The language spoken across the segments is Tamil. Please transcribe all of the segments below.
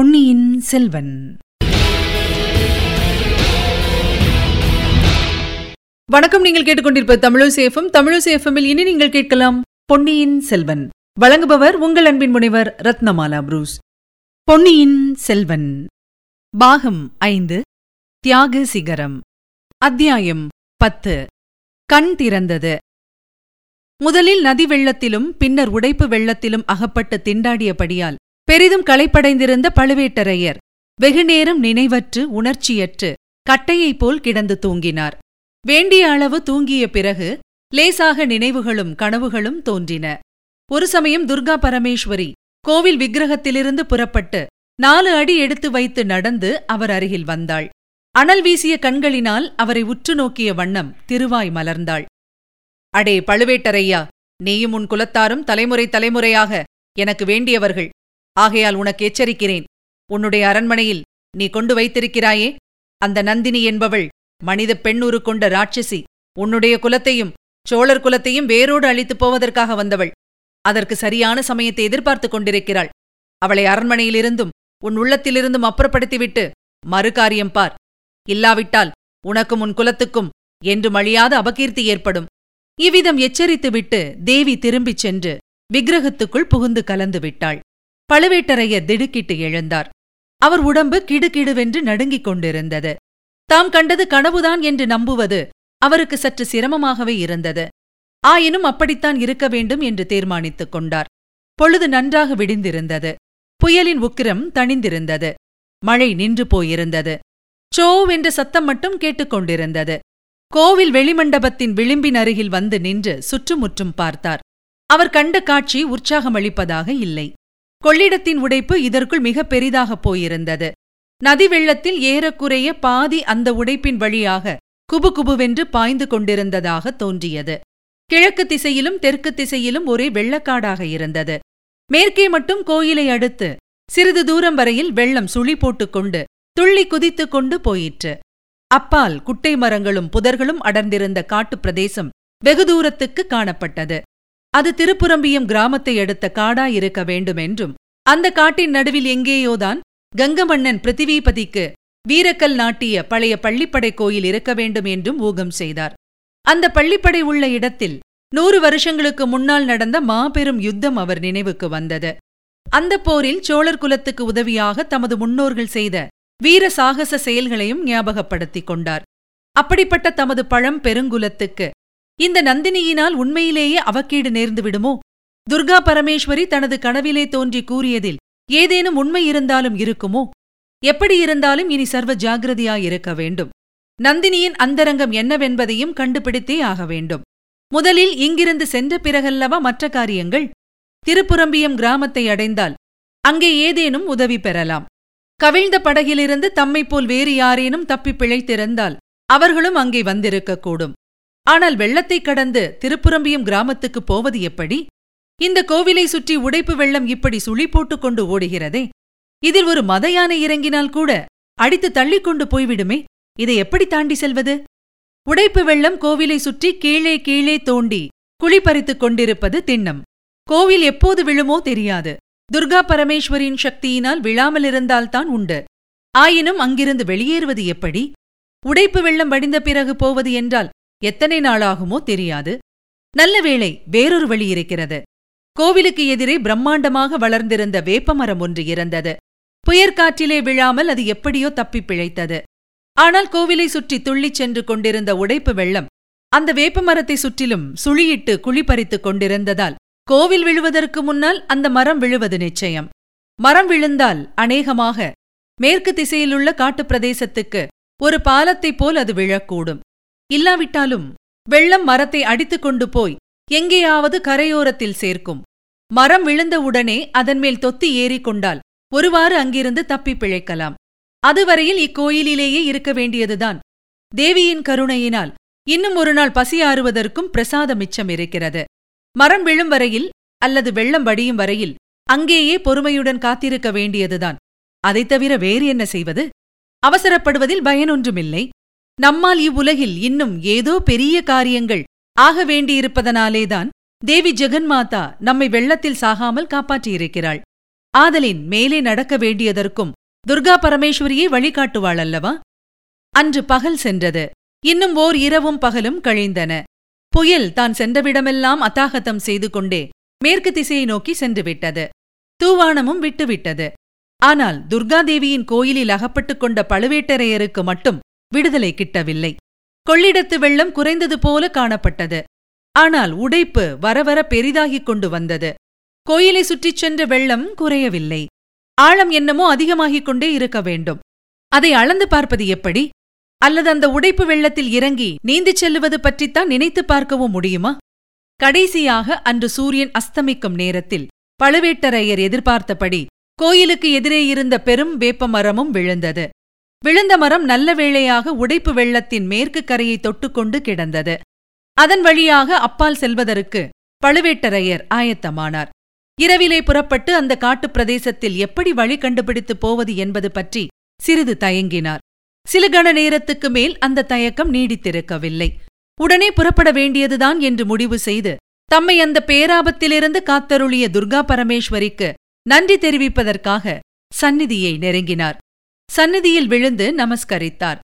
பொன்னியின் செல்வன். வணக்கம் நீங்கள் கேட்டுக்கொண்டிருப்ப தமிழசேஃபம் தமிழசேஃபமில் இனி நீங்கள் கேட்கலாம் பொன்னியின் செல்வன். வழங்குபவர் உங்கள் அன்பின் முனைவர் ரத்னமாலா புரூஸ். பொன்னியின் செல்வன். பாகம் ஐந்து தியாக சிகரம். அத்தியாயம் பத்து கண் திறந்தது. முதலில் நதி வெள்ளத்திலும் பின்னர் உடைப்பு வெள்ளத்திலும் அகப்பட்டு திண்டாடியபடியால் பெரிதும் களைப்படைந்திருந்த பழுவேட்டரையர் வெகுநேரம் நினைவற்று உணர்ச்சியற்று கட்டையைப் போல் கிடந்து தூங்கினார். வேண்டிய அளவு தூங்கிய பிறகு லேசாக நினைவுகளும் கனவுகளும் தோன்றின. ஒரு சமயம் துர்கா பரமேஸ்வரி கோவில் விக்கிரகத்திலிருந்து புறப்பட்டு நாலு அடி எடுத்து வைத்து நடந்து அவர் அருகில் வந்தாள். அனல் வீசிய கண்களினால் அவரை உற்று நோக்கிய வண்ணம் திருவாய் மலர்ந்தாள். அடே பழுவேட்டரையா நீயும் உன் குலத்தாரும் தலைமுறை தலைமுறையாக எனக்கு வேண்டியவர்கள் ஆகையால் உனக்கு எச்சரிக்கிறேன். உன்னுடைய அரண்மனையில் நீ கொண்டு வைத்திருக்கிறாயே? அந்த நந்தினி என்பவள் மனித பெண்ணுரு கொண்ட ராட்சசி உன்னுடைய குலத்தையும் சோழர் குலத்தையும் வேரோடு அழித்துப் போவதற்காக வந்தவள். அதற்கு சரியான சமயத்தை எதிர்பார்த்துக் கொண்டிருக்கிறாள். அவளை அரண்மனையிலிருந்தும் உன் உள்ளத்திலிருந்தும் அப்புறப்படுத்திவிட்டு மறுகாரியம் பார். இல்லாவிட்டால் உனக்கும் உன் குலத்துக்கும் என்று அழியாத அபகீர்த்தி ஏற்படும். இவ்விதம் எச்சரித்துவிட்டு தேவி திரும்பிச் சென்று விக்கிரகத்துக்குள் புகுந்து கலந்து விட்டாள். பழுவேட்டரையர் திடுக்கிட்டு எழுந்தார். அவர் உடம்பு கிடுகிடுவென்று நடுங்கிக் கொண்டிருந்தது. தாம் கண்டது கனவுதான் என்று நம்புவது அவருக்கு சற்று சிரமமாகவே இருந்தது. ஆயினும் அப்படித்தான் இருக்க வேண்டும் என்று தீர்மானித்துக் கொண்டார். பொழுது நன்றாக விடிந்திருந்தது. புயலின் உக்கிரம் தணிந்திருந்தது. மழை நின்று போயிருந்தது. சோவென்ற சத்தம் மட்டும் கேட்டுக்கொண்டிருந்தது கோவில் வெளிமண்டபத்தின் விளிம்பின் அருகில் வந்து நின்று சுற்றுமுற்றும் பார்த்தார். அவர் கண்ட காட்சி உற்சாகமளிப்பதாக இல்லை. கொள்ளிடத்தின் உடைப்பு இதற்குள் மிக பெரிதாகப் போயிருந்தது. நதி வெள்ளத்தில் ஏறக்குறைய பாதி அந்த உடைப்பின் வழியாக குபுகுபுவென்று பாய்ந்து கொண்டிருந்ததாக தோன்றியது. கிழக்கு திசையிலும் தெற்கு திசையிலும் ஒரே வெள்ளக்காடாக இருந்தது. மேற்கே மட்டும் கோயிலை அடுத்து சிறிது தூரம் வரையில் வெள்ளம் சுழி போட்டுக்கொண்டு துள்ளி குதித்துக் கொண்டு போயிற்று. அப்பால் குட்டை மரங்களும் புதர்களும் அடர்ந்திருந்த காட்டுப் பிரதேசம் வெகு தூரத்துக்கு காணப்பட்டது. அது திருப்புரம்பியம் கிராமத்தை அடுத்த காடாயிருக்க வேண்டுமென்றும் அந்த காட்டின் நடுவில் எங்கேயோதான் கங்கமன்னன் பிருத்திவிபதிக்கு வீரக்கல் நாட்டிய பழைய பள்ளிப்படை கோயில் இருக்க வேண்டும் என்றும் ஊகம் செய்தார். அந்த பள்ளிப்படை உள்ள இடத்தில் நூறு வருஷங்களுக்கு முன்னால் நடந்த மாபெரும் யுத்தம் அவர் நினைவுக்கு வந்தது. அந்த போரில் சோழர் குலத்துக்கு உதவியாக தமது முன்னோர்கள் செய்த வீர சாகச செயல்களையும் ஞாபகப்படுத்திக் கொண்டார். அப்படிப்பட்ட தமது பழம் பெருங்குலத்துக்கு இந்த நந்தினியினால் உண்மையிலேயே அவக்கீடு நேர்ந்து விடுமோ? துர்கா பரமேஸ்வரி தனது கனவிலே தோன்றி கூறியதில் ஏதேனும் உண்மை இருந்தாலும் இருக்குமோ? எப்படி இருந்தாலும் இனி சர்வ ஜாகிரதையாயிருக்க வேண்டும். நந்தினியின் அந்தரங்கம் என்னவென்பதையும் கண்டுபிடித்தே ஆக வேண்டும். முதலில் இங்கிருந்து சென்ற பிறகல்லவா மற்ற காரியங்கள்? திருப்புரம்பியம் கிராமத்தை அடைந்தால் அங்கே ஏதேனும் உதவி பெறலாம். கவிழ்ந்த படகிலிருந்து தம்மைப் போல் வேறு யாரேனும் தப்பி பிழைத்திருந்தால் அவர்களும் அங்கே வந்திருக்கக்கூடும். ஆனால் வெள்ளத்தைக் கடந்து திருப்புரம்பியம் கிராமத்துக்குப் போவது எப்படி? இந்த கோவிலை சுற்றி உடைப்பு வெள்ளம் இப்படி சுழி போட்டுக் கொண்டு ஓடுகிறதே. இதில் ஒரு மத யானை இறங்கினால் கூட அடித்து தள்ளிக்கொண்டு போய்விடுமே. இதை எப்படி தாண்டி செல்வது? உடைப்பு வெள்ளம் கோவிலை சுற்றி கீழே கீழே தோண்டி குழி பறித்துக் கொண்டிருப்பது திண்ணம். கோவில் எப்போது விழுமோ தெரியாது. துர்கா பரமேஸ்வரியின் சக்தியினால் விழாமல் இருந்தால்தான் உண்டு. ஆயினும் அங்கிருந்து வெளியேறுவது எப்படி? உடைப்பு வெள்ளம் வடிந்த பிறகு போவது என்றால் எத்தனை நாளாகுமோ தெரியாது. நல்ல வேளை வேறொரு வழி இருக்கிறது. கோவிலுக்கு எதிரே பிரம்மாண்டமாக வளர்ந்திருந்த வேப்பமரம் ஒன்று இருந்தது புயற்காற்றிலே விழாமல் அது எப்படியோ தப்பிப் பிழைத்தது. ஆனால் கோவிலை சுற்றி துள்ளிச் சென்று கொண்டிருந்த உடைப்பு வெள்ளம் அந்த வேப்பமரத்தை சுற்றிலும் சுழியிட்டு குழி பறித்துக் கொண்டிருந்ததால் கோவில் விழுவதற்கு முன்னால் அந்த மரம் விழுவது நிச்சயம். மரம் விழுந்தால் அநேகமாக மேற்கு திசையிலுள்ள காட்டுப் பிரதேசத்துக்கு ஒரு பாலத்தைப் போல் அது விழக்கூடும். இல்லாவிட்டாலும் வெள்ளம் மரத்தை அடித்துக் கொண்டு போய் எங்கேயாவது கரையோரத்தில் சேர்க்கும். மரம் விழுந்தவுடனே அதன்மேல் தொத்தி ஏறிக்கொண்டால் ஒருவாறு அங்கிருந்து தப்பிப் பிழைக்கலாம். அதுவரையில் இக்கோயிலிலேயே இருக்க வேண்டியதுதான். தேவியின் கருணையினால் இன்னும் ஒரு நாள் பிரசாத மிச்சம் இருக்கிறது. மரம் விழும் வரையில் அல்லது வெள்ளம் வடியும் வரையில் அங்கேயே பொறுமையுடன் காத்திருக்க வேண்டியதுதான். அதைத் தவிர வேறு என்ன செய்வது? அவசரப்படுவதில் பயனொன்றுமில்லை. நம்மால் இவ்வுலகில் இன்னும் ஏதோ பெரிய காரியங்கள் ஆக வேண்டியிருப்பதனாலேதான் தேவி ஜெகன்மாதா நம்மை வெள்ளத்தில் சாகாமல் காப்பாற்றியிருக்கிறாள். ஆதலின் மேலே நடக்க வேண்டியதற்கும் துர்கா பரமேஸ்வரியை வழிகாட்டுவாள் அல்லவா அன்று பகல் சென்றது. இன்னும் ஓர் இரவும் பகலும் கழிந்தன. புயல் தான் சென்றவிடமெல்லாம் அத்தாகத்தம் செய்து கொண்டே மேற்கு திசையை நோக்கி சென்றுவிட்டது. தூவானமும் விட்டுவிட்டது. ஆனால் துர்காதேவியின் கோயிலில் அகப்பட்டுக் கொண்ட பழுவேட்டரையருக்கு மட்டும் விடுதலை கிட்டவில்லை. கொள்ளிடத்து வெள்ளம் குறைந்தது போல காணப்பட்டது. ஆனால் உடைப்பு வரவர பெரிதாகிக் கொண்டு வந்தது. கோயிலை சுற்றிச் சென்ற வெள்ளம் குறையவில்லை. ஆழம் என்னமோ அதிகமாகிக் கொண்டே இருக்க வேண்டும். அதை அளந்து பார்ப்பது எப்படி? அல்லது அந்த உடைப்பு வெள்ளத்தில் இறங்கி நீந்திச் செல்லுவது பற்றித்தான் நினைத்துப் பார்க்கவும் முடியுமா? கடைசியாக அன்று சூரியன் அஸ்தமிக்கும் நேரத்தில் பழுவேட்டரையர் எதிர்பார்த்தபடி கோயிலுக்கு எதிரே இருந்த பெரும் வேப்பமரமும் விழுந்தது. விழுந்த மரம் நல்ல வேளையாக உடைப்பு வெள்ளத்தின் மேற்கு கரையை தொட்டுக்கொண்டு கிடந்தது. அதன் வழியாக அப்பால் செல்வதற்கு பழுவேட்டரையர் ஆயத்தமானார். இரவிலே புறப்பட்டு அந்த காட்டுப் பிரதேசத்தில் எப்படி வழி கண்டுபிடித்துப் போவது என்பது பற்றி சிறிது தயங்கினார். சில கண நேரத்துக்கு மேல் அந்த தயக்கம் நீடித்திருக்கவில்லை. உடனே புறப்பட வேண்டியதுதான் என்று முடிவு செய்து தம்மை அந்த பேராபத்திலிருந்து காத்தருளிய துர்கா பரமேஸ்வரிக்கு நன்றி தெரிவிப்பதற்காக சந்நிதியை நெருங்கினார். சந்நிதியில் விழுந்து நமஸ்கரித்தார்.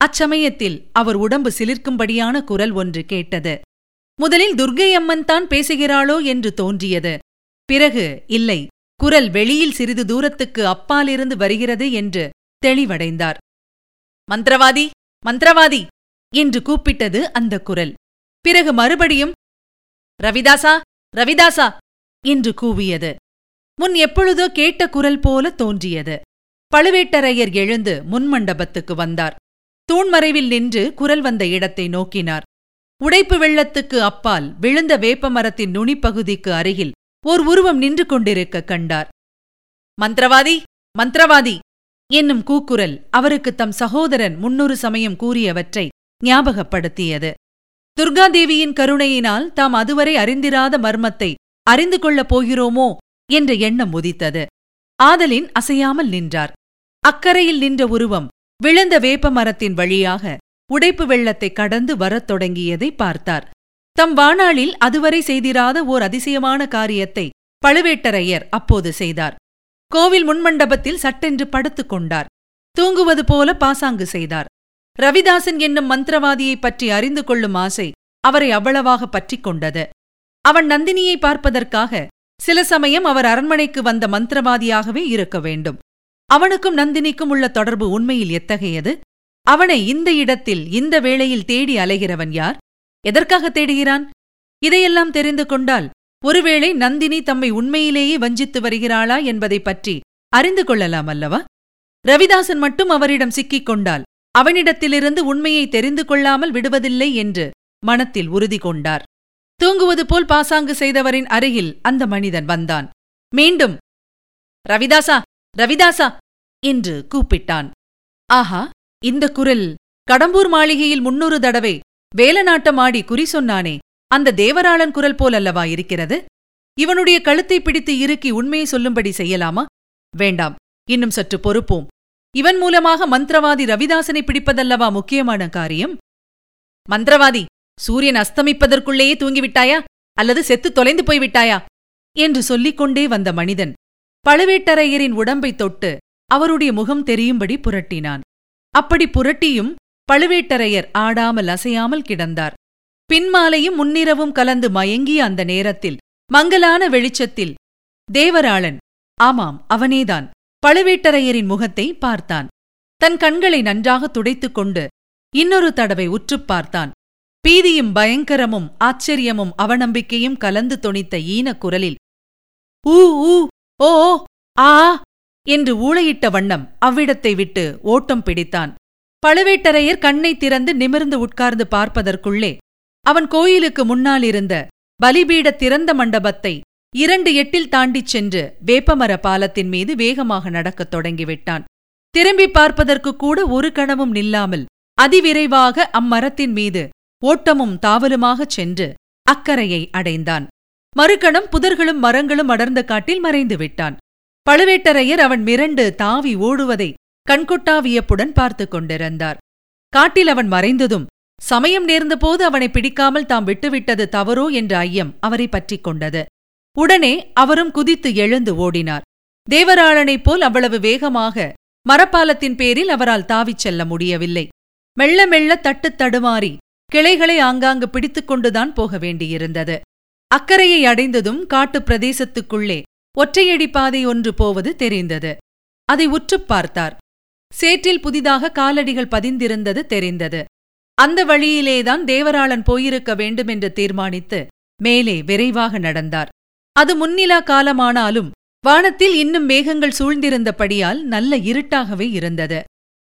அச்சமயத்தில் அவர் உடம்பு சிலிர்க்கும்படியான குரல் ஒன்று கேட்டது. முதலில் துர்கை அம்மன் தான் பேசுகிறாளோ என்று தோன்றியது. பிறகு இல்லை குரல் வெளியில் சிறிது தூரத்துக்கு அப்பாலிருந்து வருகிறது என்று தெளிவடைந்தார். மந்திரவாதி மந்திரவாதி! என்று கூப்பிட்டது அந்த குரல். பிறகு மறுபடியும் ரவிதாசா ரவிதாசா! என்று கூவியது. முன் எப்பொழுதோ கேட்ட குரல் போல தோன்றியது. பழுவேட்டரையர் எழுந்து முன்மண்டபத்துக்கு வந்தார். தூண்மறைவில் நின்று குரல் வந்த இடத்தை நோக்கினார். உடைப்பு வெள்ளத்துக்கு அப்பால் விழுந்த வேப்பமரத்தின் நுனிப்பகுதிக்கு அருகில் ஓர் உருவம் நின்று கொண்டிருக்க கண்டார். மந்திரவாதி மந்திரவாதி! என்னும் கூக்குரல் அவருக்கு தம் சகோதரன் முன்னொரு சமயம் கூறியவற்றை ஞாபகப்படுத்தியது. துர்காதேவியின் கருணையினால் தாம் அதுவரை அறிந்திராத மர்மத்தை அறிந்து கொள்ளப் போகிறோமோ என்ற எண்ணம் உதித்தது. ஆதலின் அசையாமல் நின்றார். அக்கரையில் நின்ற உருவம் விழுந்த வேப்ப மரத்தின் வழியாக உடைப்பு வெள்ளத்தை கடந்து வரத் தொடங்கியதை பார்த்தார். தம் வாணாளில் அதுவரை செய்திராத ஓர் அதிசயமான காரியத்தை பழுவேட்டரையர் அப்போது செய்தார். கோவில் முன்மண்டபத்தில் சட்டென்று படுத்துக் கொண்டார். தூங்குவது போல பாசாங்கு செய்தார். ரவிதாசன் என்னும் மந்திரவாதியைப் பற்றி அறிந்து கொள்ளும் ஆசை அவரை அவ்வளவாக பற்றிக் கொண்டது. அவன் நந்தினியை பார்ப்பதற்காக சில சமயம் அவர் அரண்மனைக்கு வந்த மந்திரவாதியாகவே இருக்க வேண்டும். அவனுக்கும் நந்தினிக்கும் உள்ள தொடர்பு உண்மையில் எத்தகையது? அவனை இந்த இடத்தில் இந்த வேளையில் தேடி அலைகிறவன் யார்? எதற்காக தேடுகிறான்? இதையெல்லாம் தெரிந்து கொண்டால் ஒருவேளை நந்தினி தம்மை உண்மையிலேயே வஞ்சித்து வருகிறாளா என்பதை பற்றி அறிந்து கொள்ளலாம் அல்லவா? ரவிதாசன் மட்டும் அவரிடம் சிக்கிக் கொண்டால் அவனிடத்திலிருந்து உண்மையை தெரிந்து கொள்ளாமல் விடுவதில்லை என்று மனத்தில் உறுதி கொண்டார். தூங்குவது போல் பாசாங்கு செய்தவரின் அருகில் அந்த மனிதன் வந்தான். மீண்டும் ரவிதாசா ரவிதாசா! என்று கூப்பிட்டான். ஆஹா! இந்த குரல் கடம்பூர் மாளிகையில் முன்னூறு தடவை வேலநாட்டம் ஆடி குறி சொன்னானே அந்த தேவராளன் குரல் போலல்லவா இருக்கிறது? இவனுடைய கழுத்தை பிடித்து இறுக்கி உண்மையை சொல்லும்படி செய்யலாமா? வேண்டாம் இன்னும் சற்று பொறுப்போம். இவன் மூலமாக மந்திரவாதி ரவிதாசனை பிடிப்பதல்லவா முக்கியமான காரியம்? மந்திரவாதி சூரியன் அஸ்தமிப்பதற்குள்ளேயே தூங்கிவிட்டாயா? அல்லது செத்து தொலைந்து போய்விட்டாயா? என்று சொல்லிக் கொண்டே வந்த மனிதன் பழுவேட்டரையரின் உடம்பைத் தொட்டு அவருடைய முகம் தெரியும்படி புரட்டினான். அப்படி புரட்டியும் பழுவேட்டரையர் ஆடாமல் அசையாமல் கிடந்தார். பின்மாலையும் முன்னிரவும் கலந்து மயங்கிய அந்த நேரத்தில் மங்கலான வெளிச்சத்தில் தேவராளன் ஆமாம் அவனேதான். பழுவேட்டரையரின் முகத்தை பார்த்தான். தன் கண்களை நன்றாக துடைத்துக் கொண்டு இன்னொரு தடவை உற்றுப் பார்த்தான். பீதியும் பயங்கரமும் ஆச்சரியமும் அவநம்பிக்கையும் கலந்து தொனித்த ஈனக் குரலில் ஊ ஊ ஓ ஆ என்று ஊளையிட்ட வண்ணம் அவ்விடத்தை விட்டு ஓட்டம் பிடித்தான். பழுவேட்டரையர் கண்ணை திறந்து நிமிர்ந்து உட்கார்ந்து பார்ப்பதற்குள்ளே அவன் கோயிலுக்கு முன்னாலிருந்த பலிபீட திறந்த மண்டபத்தை இரண்டு எட்டில் தாண்டிச் சென்று வேப்பமர பாலத்தின் மீது வேகமாக நடக்கத் தொடங்கிவிட்டான். திரும்பி பார்ப்பதற்கு கூட ஒரு கணமும் நில்லாமல் அதிவிரைவாக அம்மரத்தின் மீது ஓட்டமும் தாவலுமாகச் சென்று அக்கரையை அடைந்தான். மறுகணம் புதர்களும் மரங்களும் அடர்ந்த காட்டில் மறைந்து விட்டான். பழுவேட்டரையர் அவன் மிரண்டு தாவி ஓடுவதை கண்கொட்டா வியப்புடன் பார்த்து கொண்டிருந்தார். காட்டில் அவன் மறைந்ததும் சமயம் நேர்ந்தபோது அவனை பிடிக்காமல் தாம் விட்டுவிட்டது தவறோ என்ற ஐயம் அவரை பற்றிக் கொண்டது. உடனே அவரும் குதித்து எழுந்து ஓடினார். தேவராளனைப் போல் அவ்வளவு வேகமாக மரப்பாலத்தின் பேரில் அவரால் தாவிச் செல்ல முடியவில்லை. மெல்ல மெல்ல தட்டுத் தடுமாறி கிளைகளை ஆங்காங்கு பிடித்துக்கொண்டுதான் போக வேண்டியிருந்தது. அக்கறையை அடைந்ததும் காட்டுப் பிரதேசத்துக்குள்ளே ஒற்றையடி பாதை ஒன்று போவது தெரிந்தது. அதை உற்றுப் பார்த்தார். சேற்றில் புதிதாக காலடிகள் பதிந்திருந்தது தெரிந்தது. அந்த வழியிலேதான் தேவராளன் போயிருக்க வேண்டுமென்று தீர்மானித்து மேலே விரைவாக நடந்தார். அது முன்னிலா காலமானாலும் வானத்தில் இன்னும் மேகங்கள் சூழ்ந்திருந்தபடியால் நல்ல இருட்டாகவே இருந்தது.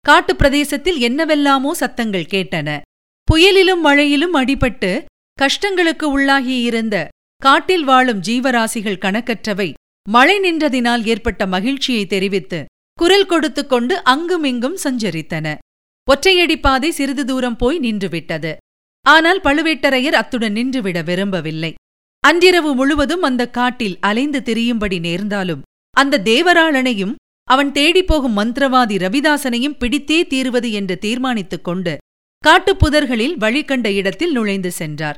காட்டுப் பிரதேசத்தில் என்னவெல்லாமோ சத்தங்கள் கேட்டன. புயலிலும் மழையிலும் அடிபட்டு கஷ்டங்களுக்கு உள்ளாகியிருந்த காட்டில் வாழும் ஜீவராசிகள் கணக்கற்றவை மழை நின்றதினால் ஏற்பட்ட மகிழ்ச்சியை தெரிவித்து குரல் கொடுத்துக் கொண்டு அங்குமிங்கும் சஞ்சரித்தன. ஒற்றையடி பாதை சிறிது தூரம் போய் நின்றுவிட்டது. ஆனால் பழுவேட்டரையர் அத்துடன் நின்றுவிட விரும்பவில்லை. அன்றிரவு முழுவதும் அந்த காட்டில் அலைந்து திரியும்படி நேர்ந்தாலும் அந்த தேவராளனையும் அவன் தேடிப்போகும் மந்திரவாதி ரவிதாசனையும் பிடித்தே தீருவது என்று தீர்மானித்துக் கொண்டு காட்டுப் புதர்களில் வழி கண்ட இடத்தில் நுழைந்து சென்றார்.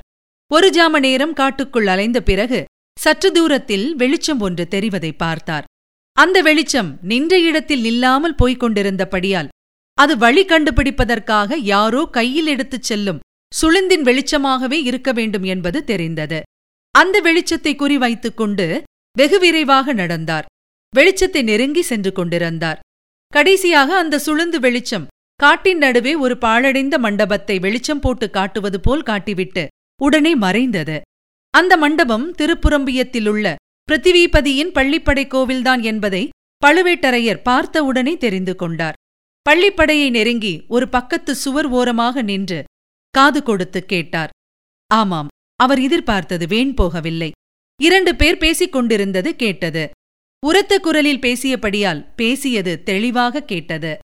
ஒரு ஜாம நேரம் காட்டுக்குள் அலைந்த பிறகு சற்று தூரத்தில் வெளிச்சம் ஒன்று தெரிவதை பார்த்தார். அந்த வெளிச்சம் நின்ற இடத்தில் நில்லாமல் போய்க் கொண்டிருந்தபடியால் அது வழி கண்டுபிடிப்பதற்காக யாரோ கையில் எடுத்துச் செல்லும் சுளுந்தின் வெளிச்சமாகவே இருக்க வேண்டும் என்பது தெரிந்தது. அந்த வெளிச்சத்தை குறிவைத்துக் கொண்டு வெகு விரைவாக நடந்தார். வெளிச்சத்தை நெருங்கி சென்று கொண்டிருந்தார். கடைசியாக அந்த சுளுந்து வெளிச்சம் காட்டின் நடுவே ஒரு பாழடைந்த மண்டபத்தை வெளிச்சம் போட்டு காட்டுவது போல் காட்டிவிட்டு உடனே மறைந்தது. அந்த மண்டபம் திருப்புறம்பியத்திலுள்ள பிருத்திவிபதியின் பள்ளிப்படை கோவில்தான் என்பதை பழுவேட்டரையர் பார்த்தவுடனே தெரிந்து கொண்டார். பள்ளிப்படையை நெருங்கி ஒரு பக்கத்து சுவர் ஓரமாக நின்று காது கொடுத்து கேட்டார். ஆமாம் அவர் எதிர்பார்த்தது வேண் போகவில்லை. இரண்டு பேர் பேசிக் கொண்டிருந்தது கேட்டது. உரத்த குரலில் பேசியபடியால் பேசியது தெளிவாக கேட்டது.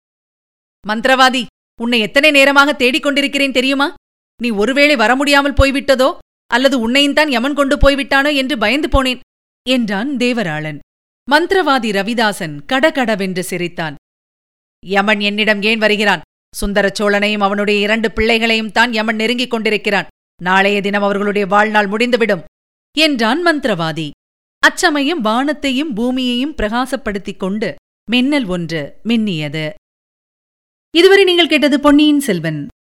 மந்திரவாதி உன்னை எத்தனை நேரமாக தேடிக் கொண்டிருக்கிறேன் தெரியுமா? நீ ஒருவேளை வர முடியாமல் போய்விட்டதோ? அல்லது உன்னையும்தான் யமன் கொண்டு போய்விட்டானோ என்று பயந்து போனேன் என்றான் தேவராளன். மந்திரவாதி ரவிதாசன் கடகடவென்று சிரித்தான். யமன் என்னிடம் ஏன் வருகிறான்? சுந்தர சோழனையும் அவனுடைய இரண்டு பிள்ளைகளையும் தான் யமன் நெருங்கிக் கொண்டிருக்கிறான். நாளைய தினம் அவர்களுடைய வாழ்நாள் முடிந்துவிடும் என்றான் மந்திரவாதி. அச்சமயம் வானத்தையும் பூமியையும் பிரகாசப்படுத்திக் கொண்டு மின்னல் ஒன்று மின்னியது. இதுவரை நீங்கள் கேட்டது பொன்னியின் செல்வன்.